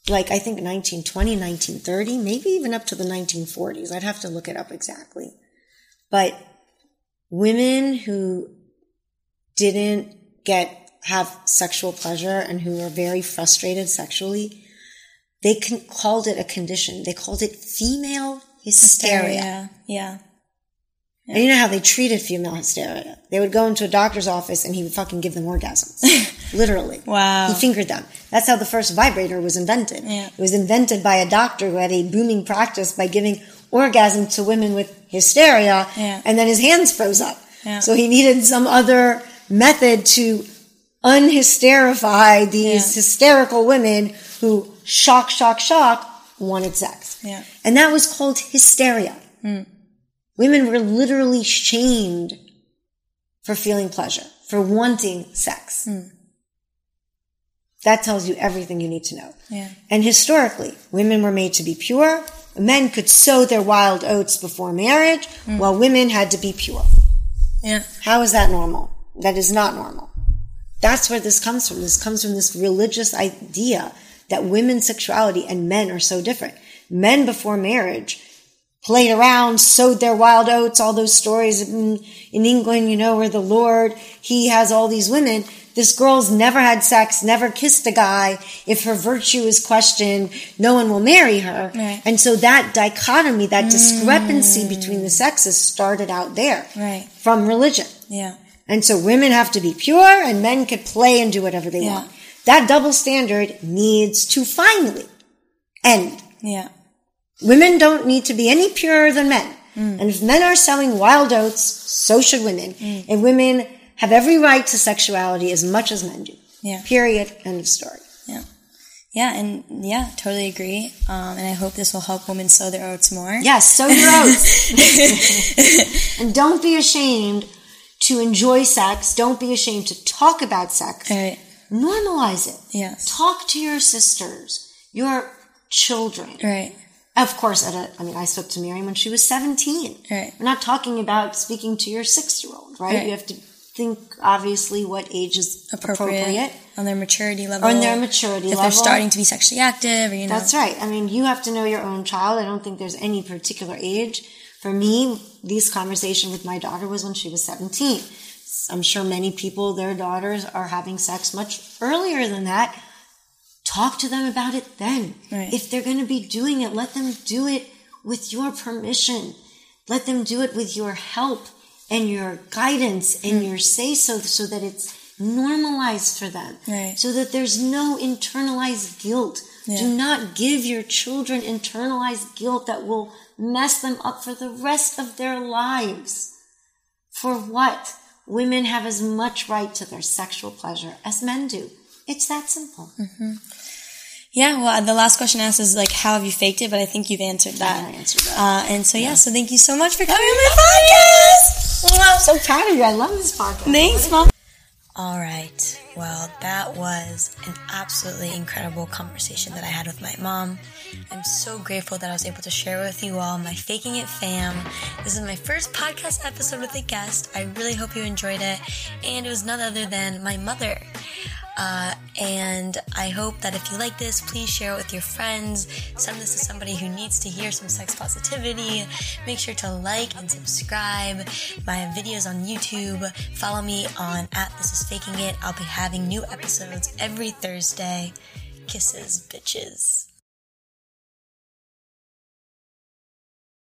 like I think 1920, 1930, maybe even up to the 1940s. I'd have to look it up exactly. But women who didn't get have sexual pleasure and who were very frustrated sexually, they con- called it a condition. They called it female hysteria. Yeah. Yeah. And you know how they treated female hysteria? They would go into a doctor's office and he would fucking give them orgasms. Literally. Wow. He fingered them. That's how the first vibrator was invented. Yeah. It was invented by a doctor who had a booming practice by giving orgasm to women with hysteria. Yeah. And then his hands froze up. Yeah. So he needed some other method to unhysterify these Yeah. hysterical women who shock, shock, shock wanted sex. Yeah. And that was called hysteria. Hmm. Women were literally shamed for feeling pleasure, for wanting sex. Hmm. That tells you everything you need to know. Yeah. And historically, women were made to be pure. Men could sow their wild oats before marriage, hmm. while women had to be pure. Yeah. How is that normal? That is not normal. That's where this comes from. This comes from this religious idea that women's sexuality and men are so different. Men before marriage played around, sowed their wild oats, all those stories in, in England, you know, where the Lord, he has all these women. This girl's never had sex, never kissed a guy. If her virtue is questioned, no one will marry her. Right. And so that dichotomy, that mm. discrepancy between the sexes started out there Right. from religion. Yeah. And so women have to be pure and men could play and do whatever they Yeah. want. That double standard needs to finally end. Yeah. Women don't need to be any purer than men. And if men are selling wild oats, so should women. And women have every right to sexuality as much as men do. Yeah. Period. End of story. Yeah. Yeah, and yeah, totally agree. Um, and I hope this will help women sow their oats more. Yes, sow your oats. and don't be ashamed to enjoy sex. Don't be ashamed to talk about sex. Right. Normalize it. Yes. Talk to your sisters, your children. Right. Of course, at a, I mean, I spoke to Miriam when she was 17. Right. We're not talking about speaking to your six year old, right? Right. You have to think, obviously, what age is Appropriate, appropriate. on their maturity level. On their maturity if level. If they're starting to be sexually active, or you know. That's right. I mean, you have to know your own child. I don't think there's any particular age. For me, this conversation with my daughter was when she was 17. I'm sure many people, their daughters are having sex much earlier than that. Talk to them about it then. Right. If they're going to be doing it, let them do it with your permission. Let them do it with your help and your guidance and Hmm. your say so so that it's normalized for them. Right. So that there's no internalized guilt. Yeah. Do not give your children internalized guilt that will mess them up for the rest of their lives. For what? Women have as much right to their sexual pleasure as men do. It's that simple. Yeah, well, the last question asked is like, how have you faked it? But I think you've answered that. I answered that. Uh, and so, yeah, so thank you so much for coming on my podcast. I'm so proud of you. I love this podcast. Thanks, Mom. All right. Well, that was an absolutely incredible conversation that I had with my mom. I'm so grateful that I was able to share with you all my Faking It fam. This is my first podcast episode with a guest. I really hope you enjoyed it. And it was none other than my mother. Uh, and I hope that if you like this, please share it with your friends. Send this to somebody who needs to hear some sex positivity. Make sure to like and subscribe my videos on YouTube. Follow me on at This Is Faking It. I'll be having new episodes every Thursday. Kisses, bitches.